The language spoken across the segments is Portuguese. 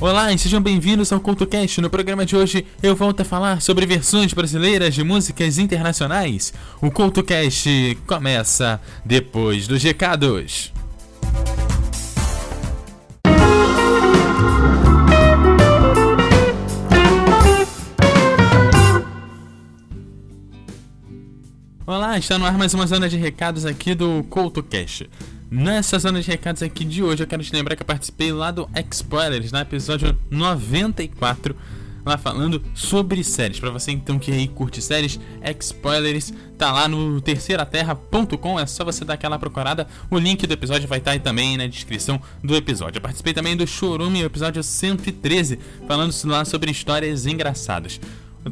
Olá e sejam bem-vindos ao CultoCast. No programa de hoje eu volto a falar sobre versões brasileiras de músicas internacionais. O CultoCast começa depois dos recados. Olá, está no ar mais uma zona de recados aqui do CoutoCast. Nessa zona de recados aqui de hoje, eu quero te lembrar que eu participei lá do X-Spoilers, no episódio 94, lá falando sobre séries. Para você então que aí curte séries, X-Spoilers tá lá no terceiraterra.com, é só você dar aquela procurada. O link do episódio vai estar tá aí também na descrição do episódio. Eu participei também do Chorume, episódio 113, falando lá sobre histórias engraçadas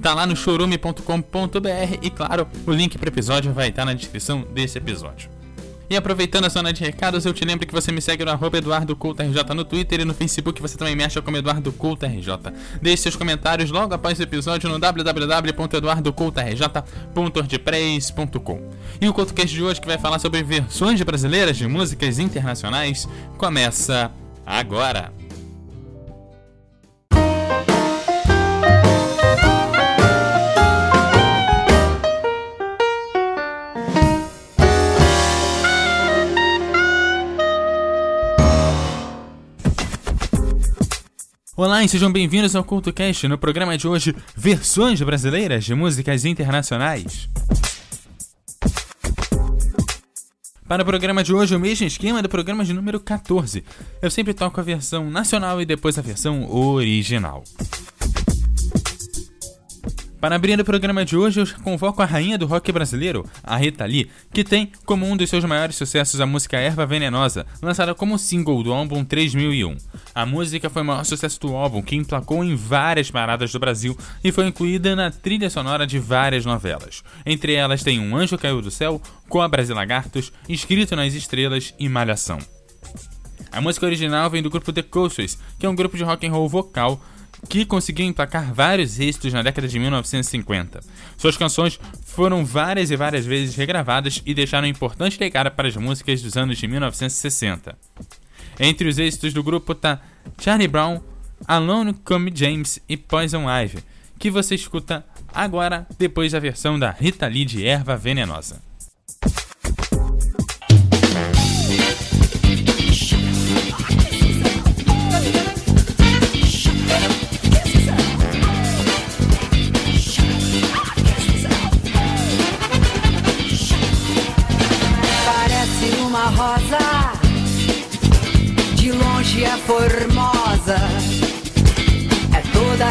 tá lá no chorume.com.br e claro, o link para o episódio vai estar na descrição desse episódio. E aproveitando a zona de recados, eu te lembro que você me segue no arroba EduardoCultoRJ no Twitter e no Facebook você também me acha como EduardoCultoRJ. Deixe seus comentários logo após o episódio no www.eduardocultorj.wordpress.com. E o CultoCast de hoje, que vai falar sobre versões brasileiras de músicas internacionais, começa agora! Olá e sejam bem-vindos ao CultoCast. No programa de hoje, versões brasileiras de músicas internacionais. Para o programa de hoje, o mesmo esquema do programa de número 14. Eu sempre toco a versão nacional e depois a versão original. Para abrir o programa de hoje, eu convoco a rainha do rock brasileiro, a Rita Lee, que tem como um dos seus maiores sucessos a música Erva Venenosa, lançada como single do álbum 3001. A música foi o maior sucesso do álbum, que emplacou em várias paradas do Brasil e foi incluída na trilha sonora de várias novelas. Entre elas tem Um Anjo Caiu do Céu, Cobras e Lagartos, Escrito nas Estrelas e Malhação. A música original vem do grupo The Coasters, que é um grupo de rock and roll vocal que conseguiu emplacar vários êxitos na década de 1950. Suas canções foram várias e várias vezes regravadas e deixaram importante legado para as músicas dos anos de 1960. Entre os êxitos do grupo tá Charlie Brown, Alone Come James e Poison Ivy, que você escuta agora depois da versão da Rita Lee de Erva Venenosa.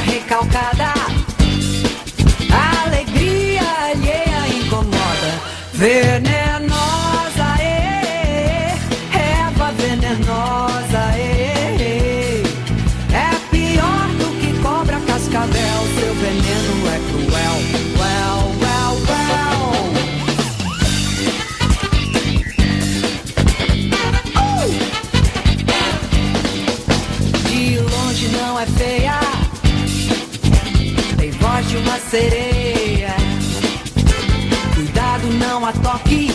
Recalcada. A alegria alheia incomoda. Venenosa, não a toque.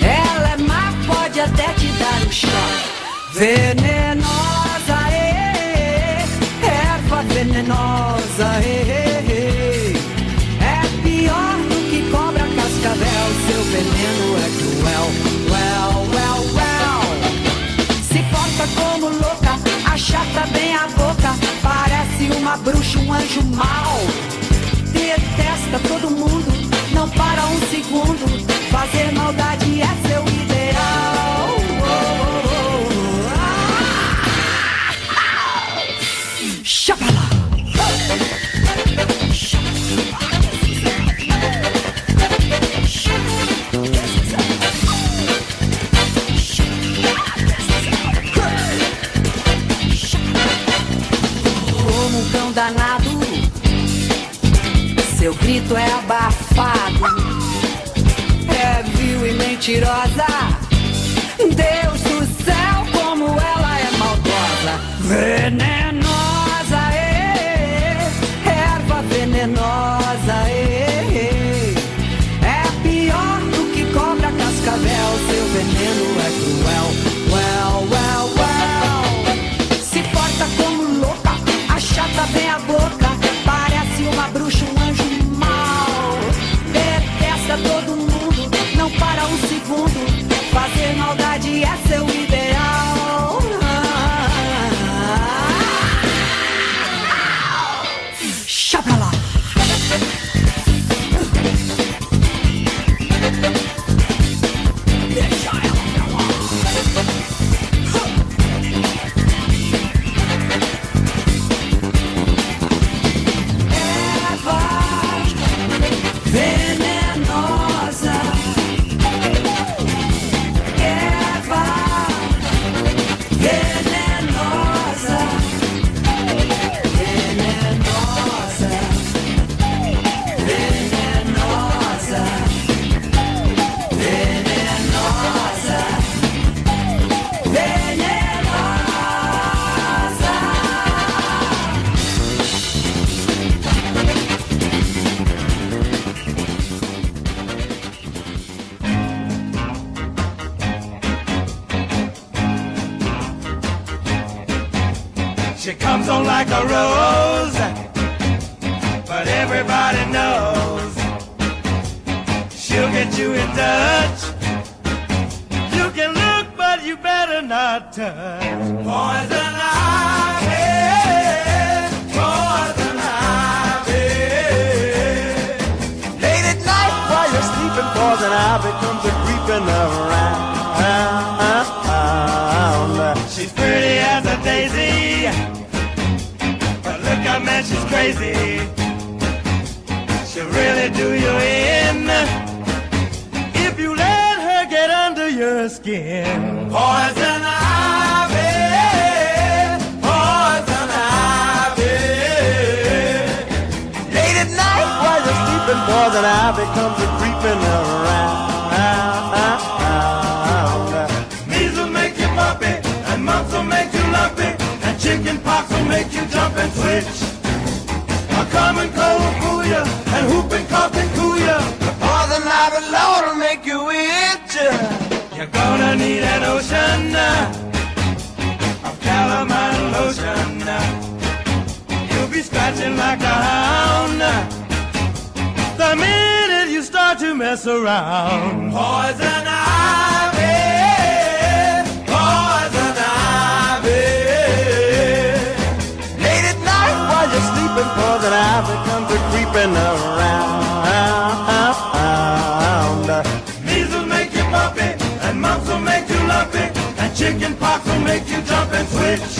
Ela é má, pode até te dar um choque. Venenosa, é, erva venenosa, é, é pior do que cobra cascavel. Seu veneno é cruel. Well, well, well. Se porta como louca chata bem a boca, parece uma bruxa, um anjo mau. Detesta todo mundo, não para um segundo. Fazer maldade é seu ideal. Oh, oh, ah, lá. danado. Seu grito é abafado, é vil e mentirosa. Deus do céu, como ela é maldosa, venenosa, é, erva venenosa, like a rose, but everybody knows she'll get you in touch. You can look, but you better not touch. Poison ivy, poison ivy. Late at night while you're sleeping, poison ivy comes a creeping around. Crazy. She'll really do you in if you let her get under your skin. Poison ivy, poison ivy. Late at night while you're sleeping, poison ivy comes a creeping around. Measles make you bumpy, and mumps will make you lumpy, need an ocean of calamine lotion. You'll be scratching like a hound the minute you start to mess around. Poison ivy, poison ivy. Late at night while you're sleeping, poison ivy comes a creeping around. Will make you jump and switch.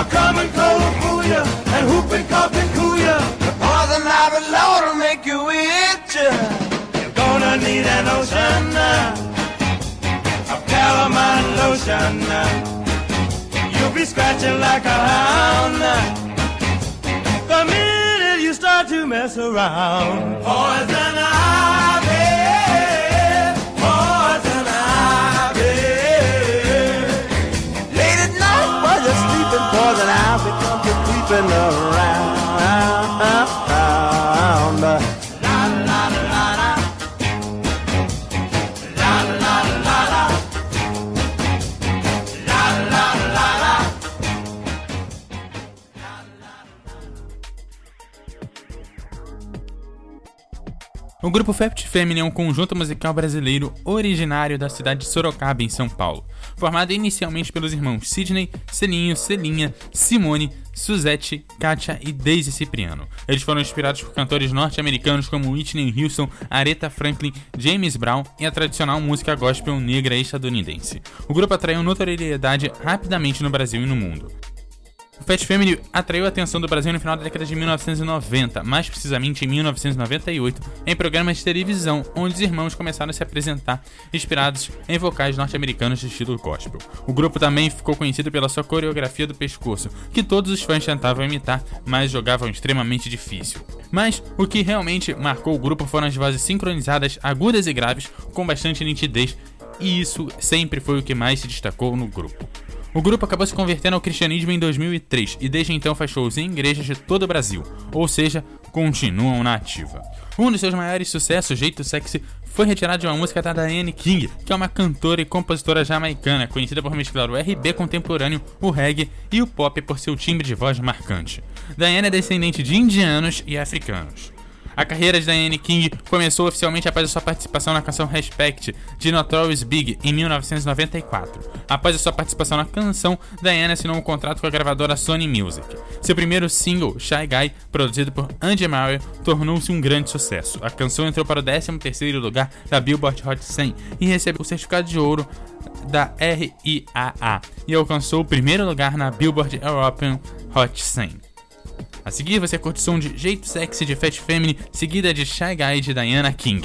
A common cold you, and whooping cough can cool you. The poison ivy load will make you itch. You're gonna need an ocean uh, of calamine lotion. You'll be scratching like a hound the minute you start to mess around. Poison ivy, jumping around. O grupo Fapt Family é um conjunto musical brasileiro originário da cidade de Sorocaba, em São Paulo, formado inicialmente pelos irmãos Sidney, Celinho, Celinha, Simone, Suzette, Katia e Daisy Cipriano. Eles foram inspirados por cantores norte-americanos como Whitney Houston, Aretha Franklin, James Brown e a tradicional música gospel negra estadunidense. O grupo atraiu notoriedade rapidamente no Brasil e no mundo. O Fat Family atraiu a atenção do Brasil no final da década de 1990, mais precisamente em 1998, em programas de televisão, onde os irmãos começaram a se apresentar inspirados em vocais norte-americanos de estilo gospel. O grupo também ficou conhecido pela sua coreografia do pescoço, que todos os fãs tentavam imitar, mas jogavam extremamente difícil. Mas o que realmente marcou o grupo foram as vozes sincronizadas, agudas e graves, com bastante nitidez, e isso sempre foi o que mais se destacou no grupo. O grupo acabou se convertendo ao cristianismo em 2003 e desde então faz shows em igrejas de todo o Brasil, ou seja, continuam na ativa. Um dos seus maiores sucessos, Jeito Sexy, foi retirado de uma música da Diane King, que é uma cantora e compositora jamaicana conhecida por mesclar o RB contemporâneo, o reggae e o pop por seu timbre de voz marcante. Diane é descendente de indianos e africanos. A carreira de Diane King começou oficialmente após a sua participação na canção Respect de Notorious Big em 1994. Após a sua participação na canção, Diane assinou um contrato com a gravadora Sony Music. Seu primeiro single, Shy Guy, produzido por Andy Murray, tornou-se um grande sucesso. A canção entrou para o 13º lugar da Billboard Hot 100 e recebeu o certificado de ouro da RIAA e alcançou o primeiro lugar na Billboard European Hot 100. A seguir você curte som de Jeito Sexy de Fat Family, seguida de Shy Guy de Diana King.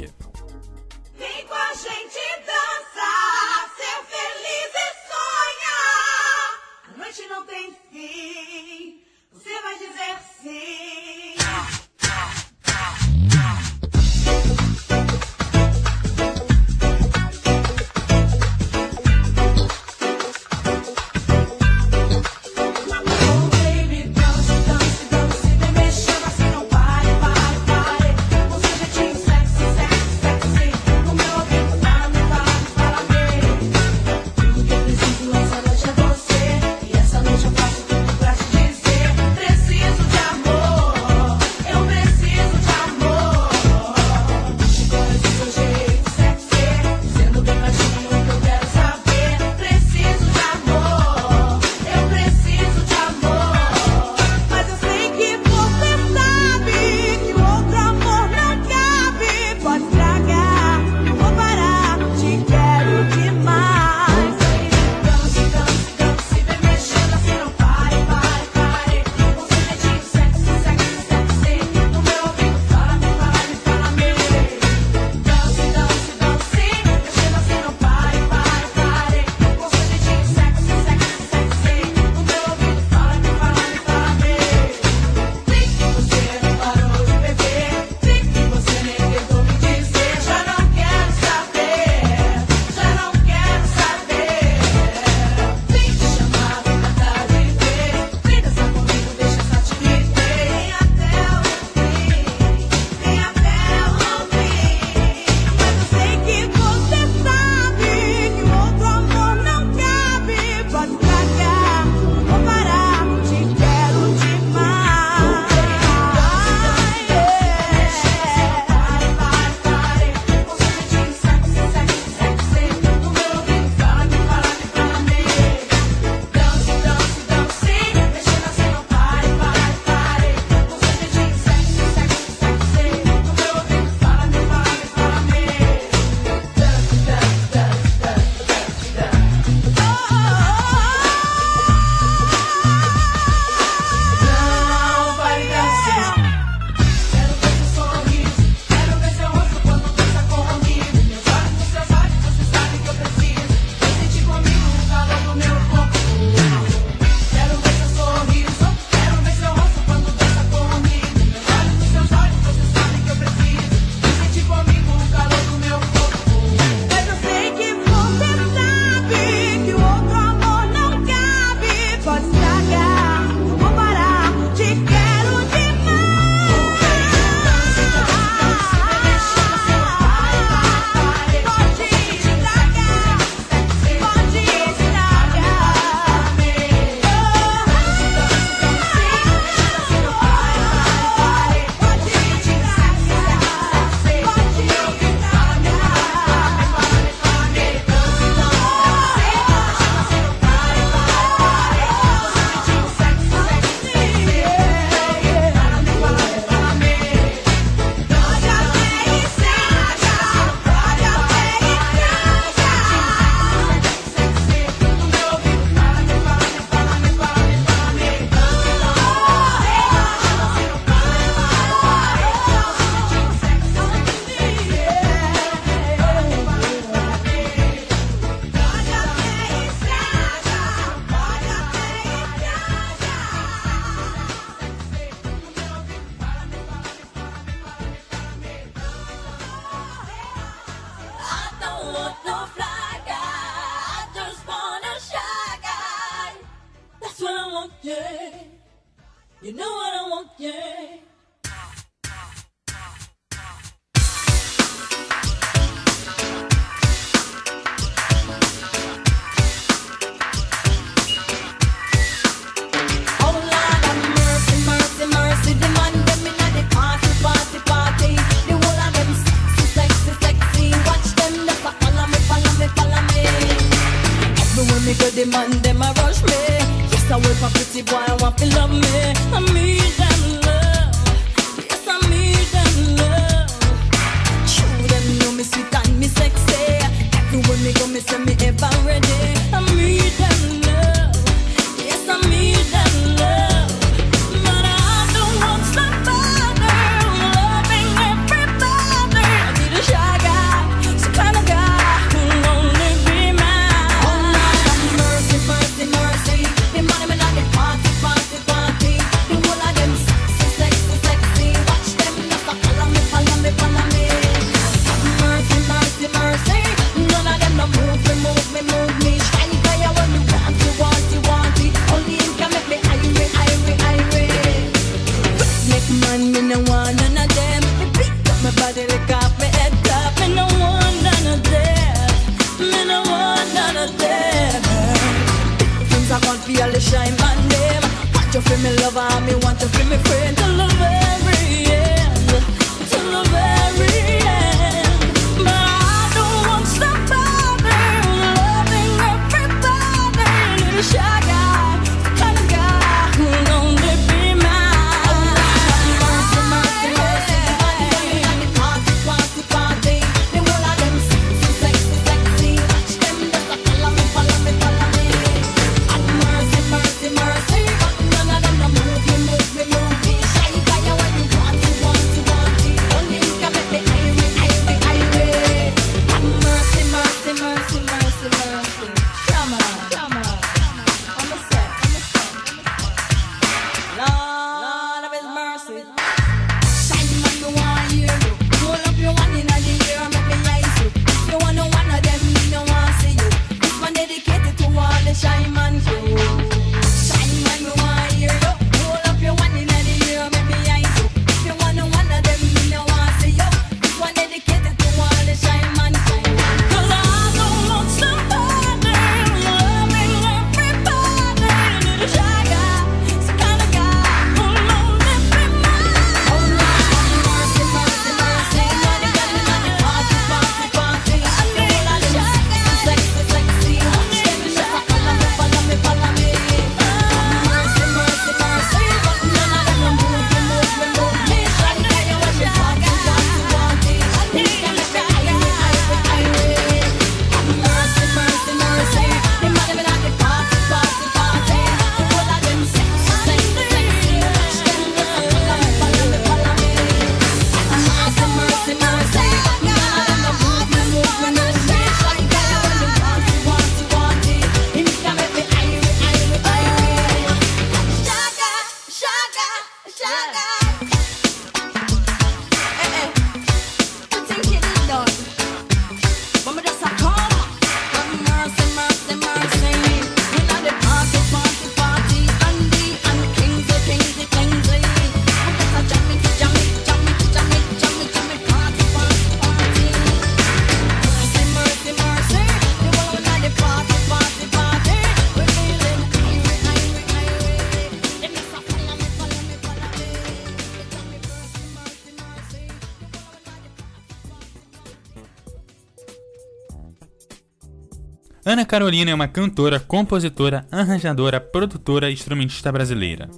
Carolina é uma cantora, compositora, arranjadora, produtora e instrumentista brasileira.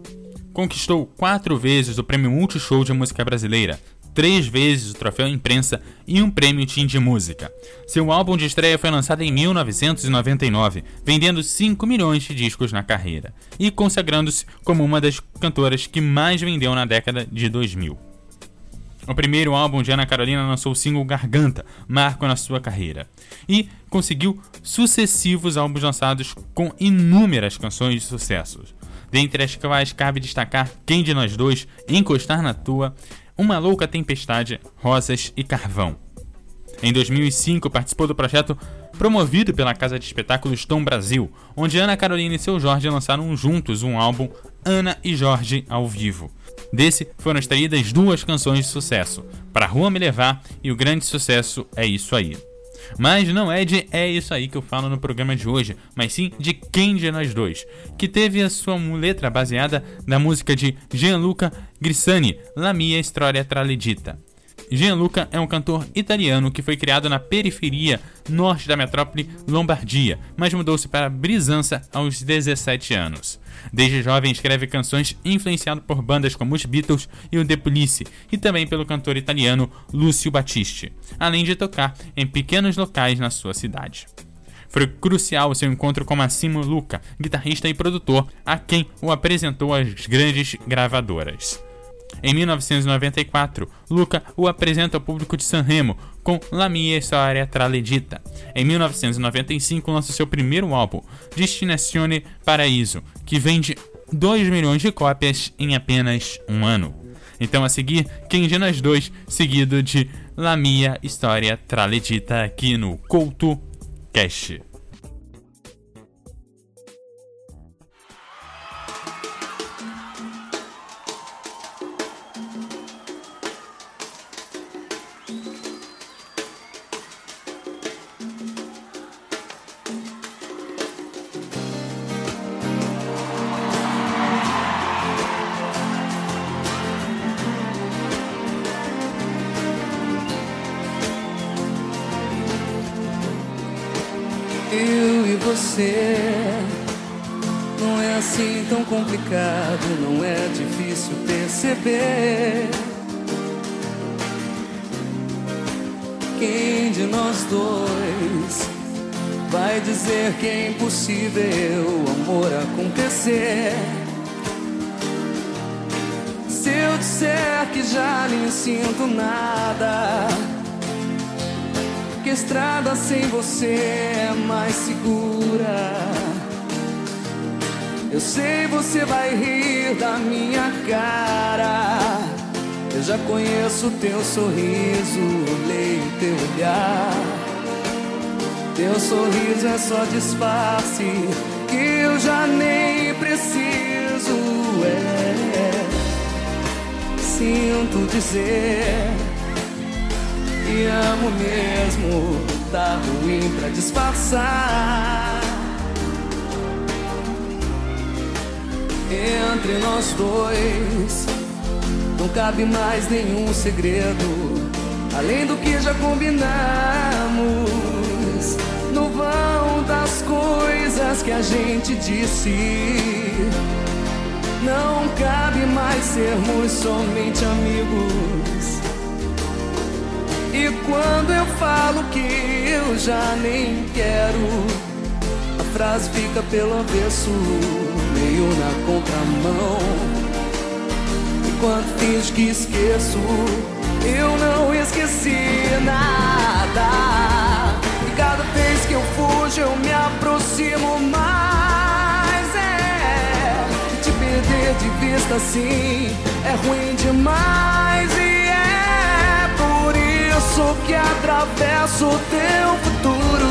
Conquistou quatro vezes o Prêmio Multishow de Música Brasileira, três vezes o Troféu Imprensa e um Prêmio Team de Música. Seu álbum de estreia foi lançado em 1999, vendendo 5 milhões de discos na carreira e consagrando-se como uma das cantoras que mais vendeu na década de 2000. No primeiro álbum de Ana Carolina lançou o single Garganta, marco na sua carreira, e conseguiu sucessivos álbuns lançados com inúmeras canções de sucessos, dentre as quais cabe destacar Quem de Nós Dois, Encostar na Tua, Uma Louca Tempestade, Rosas e Carvão. Em 2005, participou do projeto promovido pela casa de espetáculos Tom Brasil, onde Ana Carolina e seu Jorge lançaram juntos um álbum Ana e Jorge ao vivo. Desse foram extraídas duas canções de sucesso, Pra Rua Me Levar e o grande sucesso É Isso Aí. Mas não é de É Isso Aí que eu falo no programa de hoje, mas sim de Quem de Nós Dois, que teve a sua letra baseada na música de Gianluca Grissani, La Mia Storia Traledita. Gianluca é um cantor italiano que foi criado na periferia norte da metrópole Lombardia, mas mudou-se para Brisança aos 17 anos. Desde jovem escreve canções influenciado por bandas como os Beatles e o The Police, e também pelo cantor italiano Lúcio Battisti, além de tocar em pequenos locais na sua cidade. Foi crucial seu encontro com Massimo Luca, guitarrista e produtor, a quem o apresentou às grandes gravadoras. Em 1994, Luca o apresenta ao público de Sanremo com La Mia Storia Traledita. Em 1995, lança seu primeiro álbum, Destinazione Paraíso, que vende 2 milhões de cópias em apenas um ano. Então, a seguir, nós dois, seguido de La Mia Storia Traledita aqui no Couto Cash. Dois vai dizer que é impossível o amor acontecer? Se eu disser que já nem sinto nada que estrada sem você é mais segura. Eu sei você vai rir da minha cara. Já conheço teu sorriso, leio teu olhar. Teu sorriso é só disfarce que eu já nem preciso. É, sinto dizer e amo mesmo, tá ruim pra disfarçar. Entre nós dois, não cabe mais nenhum segredo, além do que já combinamos. No vão das coisas que a gente disse, não cabe mais sermos somente amigos. E quando eu falo que eu já nem quero, a frase fica pelo avesso, meio na contramão. Finge que esqueço, eu não esqueci nada. E cada vez que eu fujo, eu me aproximo mais. É, te perder de vista assim é ruim demais. E é por isso que atravesso o teu futuro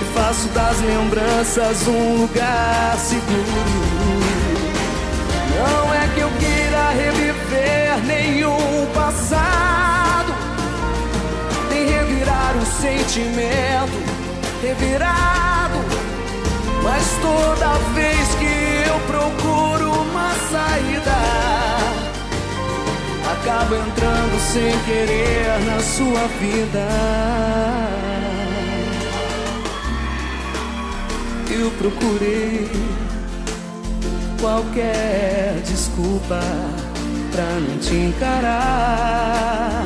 e faço das lembranças um lugar seguro. Não é reviver nenhum passado, nem revirar o sentimento revirado. Mas toda vez que eu procuro uma saída, acabo entrando sem querer na sua vida. Eu procurei qualquer desculpa pra não te encarar,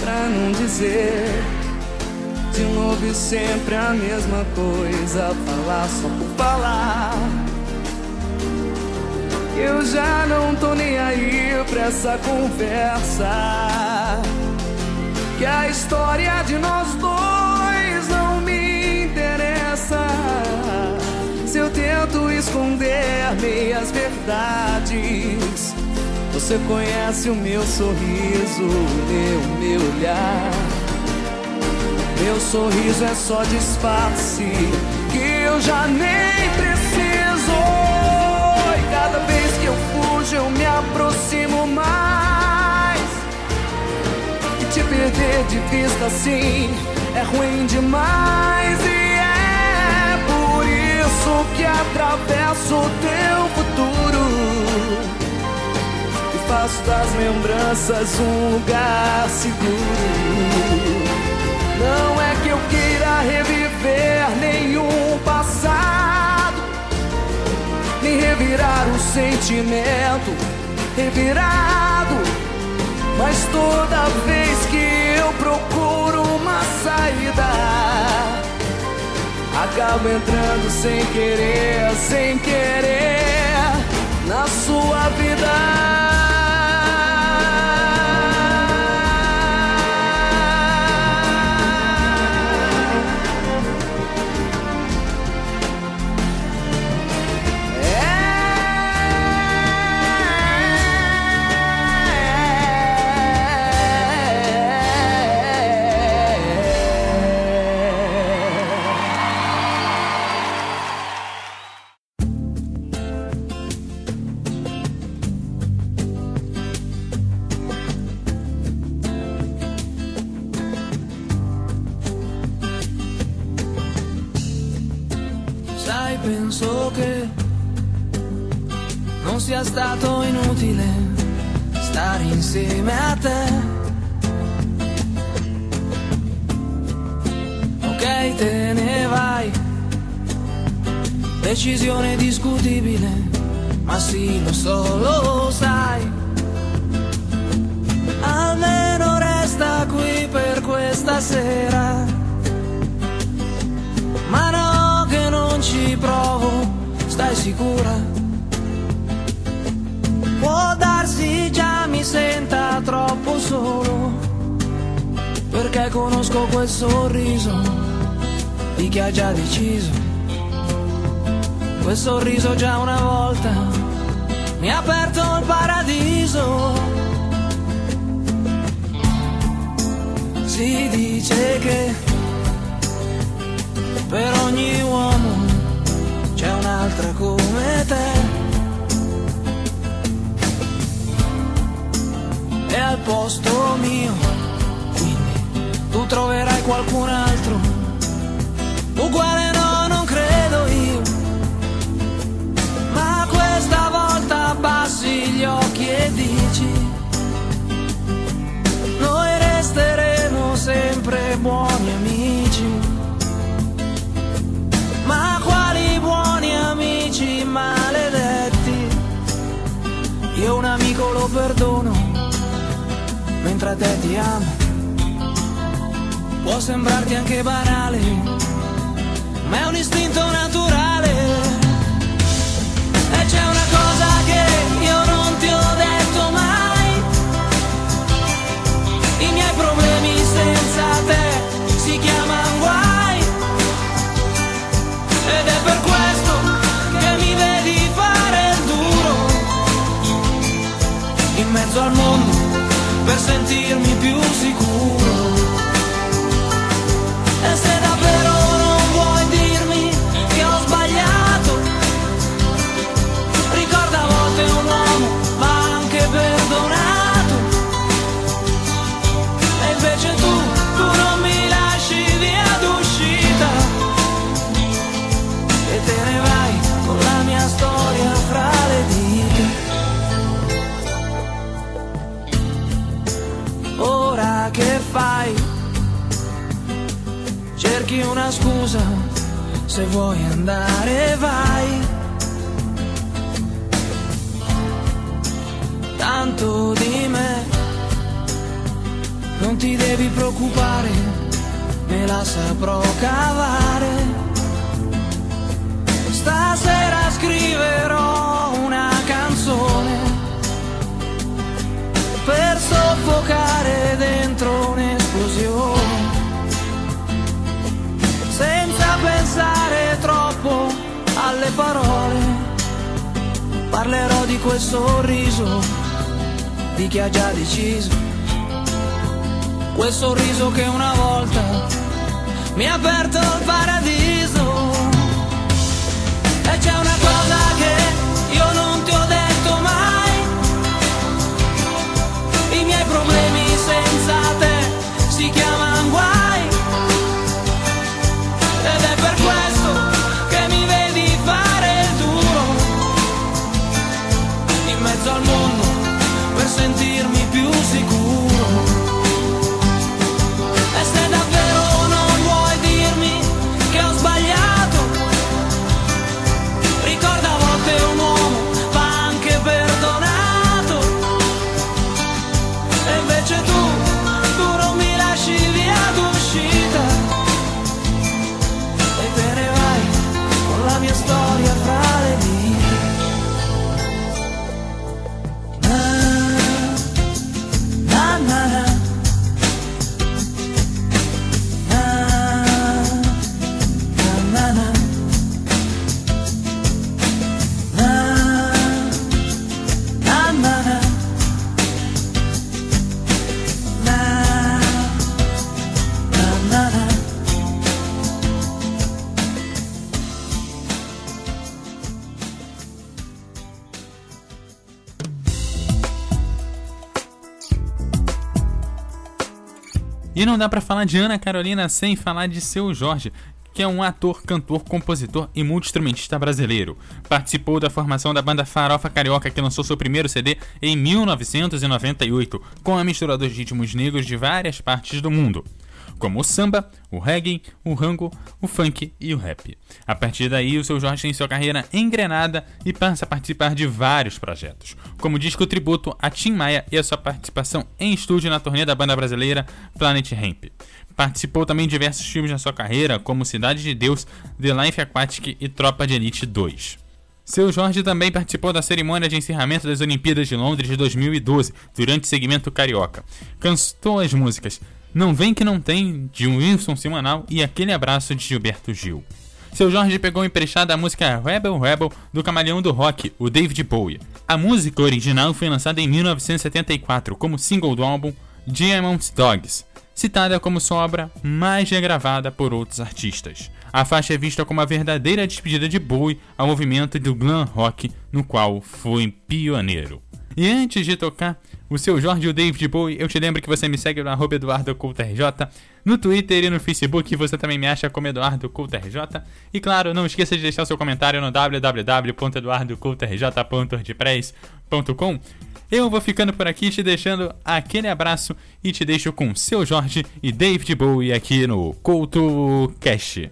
pra não dizer de novo e sempre a mesma coisa, falar só por falar. Eu já não tô nem aí pra essa conversa. Que a história de nós dois não me interessa. Se eu tento esconder meias verdades, Você conhece o meu sorriso, o meu olhar. Meu sorriso é só disfarce que eu já nem preciso. E cada vez que eu fujo, eu me aproximo mais. E te perder de vista assim é ruim demais. E é por isso que atravesso o teu futuro. E faço das lembranças um lugar seguro. Não é que eu queira reviver nenhum passado, nem revirar o sentimento revirado. Mas toda vez que eu procuro uma saída, acabo entrando sem querer, sem querer na sua vida. Discutibile, ma sì, lo so, lo sai. Almeno resta qui per questa sera. Ma no, che non ci provo, stai sicura? Può darsi già mi senta troppo solo, perché conosco quel sorriso di chi ha già deciso. Quel sorriso già una volta mi ha aperto il paradiso. Si dice che per ogni uomo c'è un'altra come te. E al posto mio, quindi tu troverai qualcun altro. Uguale dici, noi resteremo sempre buoni amici. Ma quali buoni amici maledetti? Io un amico lo perdono, mentre a te ti amo. Può sembrarti anche banale, ma è un istinto naturale. E c'è una cosa sentí fai? Cerchi una scusa, se vuoi andare vai. Tanto di me, non ti devi preoccupare, me la saprò cavare. Stasera scriverò una canzone per soffocare dentro parole, parlerò di quel sorriso di chi ha già deciso. Quel sorriso che una volta mi ha aperto il paradiso. E c'è una cosa che io non ti ho detto mai. I miei problemi senza E não dá pra falar de Ana Carolina sem falar de Seu Jorge, que é um ator, cantor, compositor e multi-instrumentista brasileiro. Participou da formação da banda Farofa Carioca, que lançou seu primeiro CD em 1998, com a mistura dos ritmos negros de várias partes do mundo, como o samba, o reggae, o rango, o funk e o rap. A partir daí, o Seu Jorge tem sua carreira engrenada e passa a participar de vários projetos, como o disco tributo a Tim Maia e a sua participação em estúdio na turnê da banda brasileira Planet Ramp. Participou também de diversos filmes na sua carreira, como Cidade de Deus, The Life Aquatic e Tropa de Elite 2. Seu Jorge também participou da cerimônia de encerramento das Olimpíadas de Londres de 2012, durante o segmento Carioca. Cantou as músicas Não Vem Que Não Tem, de Wilson Simonal, e Aquele Abraço, de Gilberto Gil. Seu Jorge pegou emprestada a música Rebel Rebel do camaleão do rock, o David Bowie. A música original foi lançada em 1974 como single do álbum Diamond Dogs, citada como sua obra mais regravada por outros artistas. A faixa é vista como a verdadeira despedida de Bowie ao movimento do glam rock, no qual foi pioneiro. E antes de tocar o seu Jorge e o David Bowie, eu te lembro que você me segue no arroba EduardoCultoRJ, no Twitter e no Facebook, você também me acha como EduardoCultoRJ. E claro, não esqueça de deixar seu comentário no www.eduardocultorj.wordpress.com. Eu vou ficando por aqui, te deixando aquele abraço e te deixo com seu Jorge e David Bowie aqui no Couto Cash.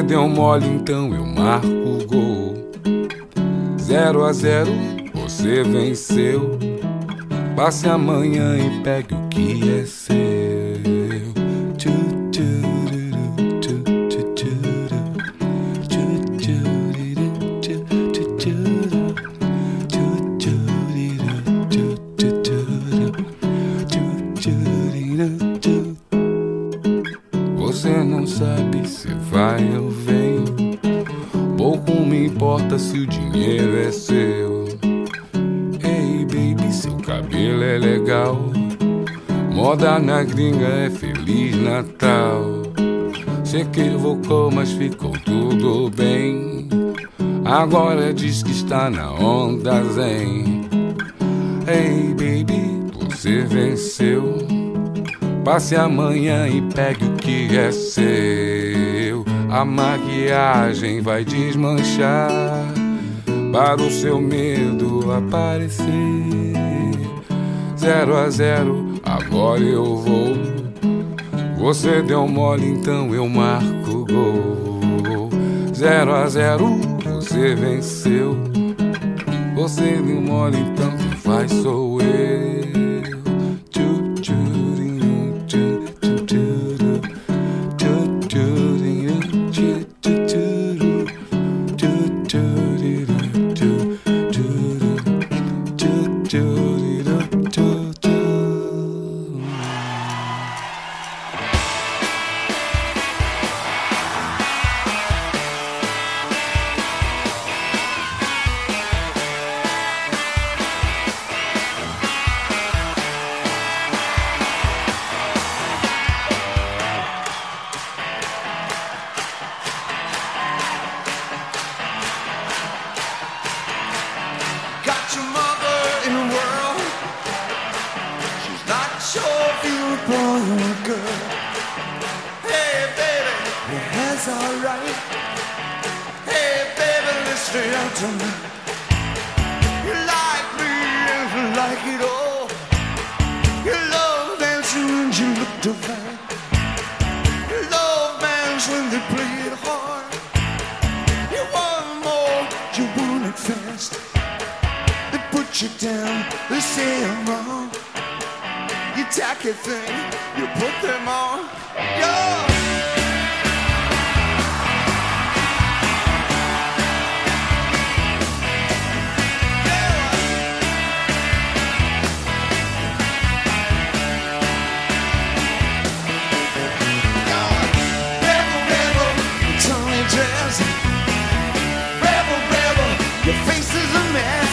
Você deu mole, então eu marco o gol. Zero a zero, você venceu. Passe amanhã e pegue o que é seu. gringa é Feliz Natal. Se equivocou, mas ficou tudo bem. Agora diz que está na onda zen. Hey baby, você venceu. Passe amanhã e pegue o que é seu. A maquiagem vai desmanchar para o seu medo aparecer. Zero a zero agora eu vou. Você deu mole, então eu marco o gol. 0 a 0 você venceu. Você deu mole, então quem faz sou eu. They say I'm wrong. You tacky thing, you put them on. Yeah. Your face is a mess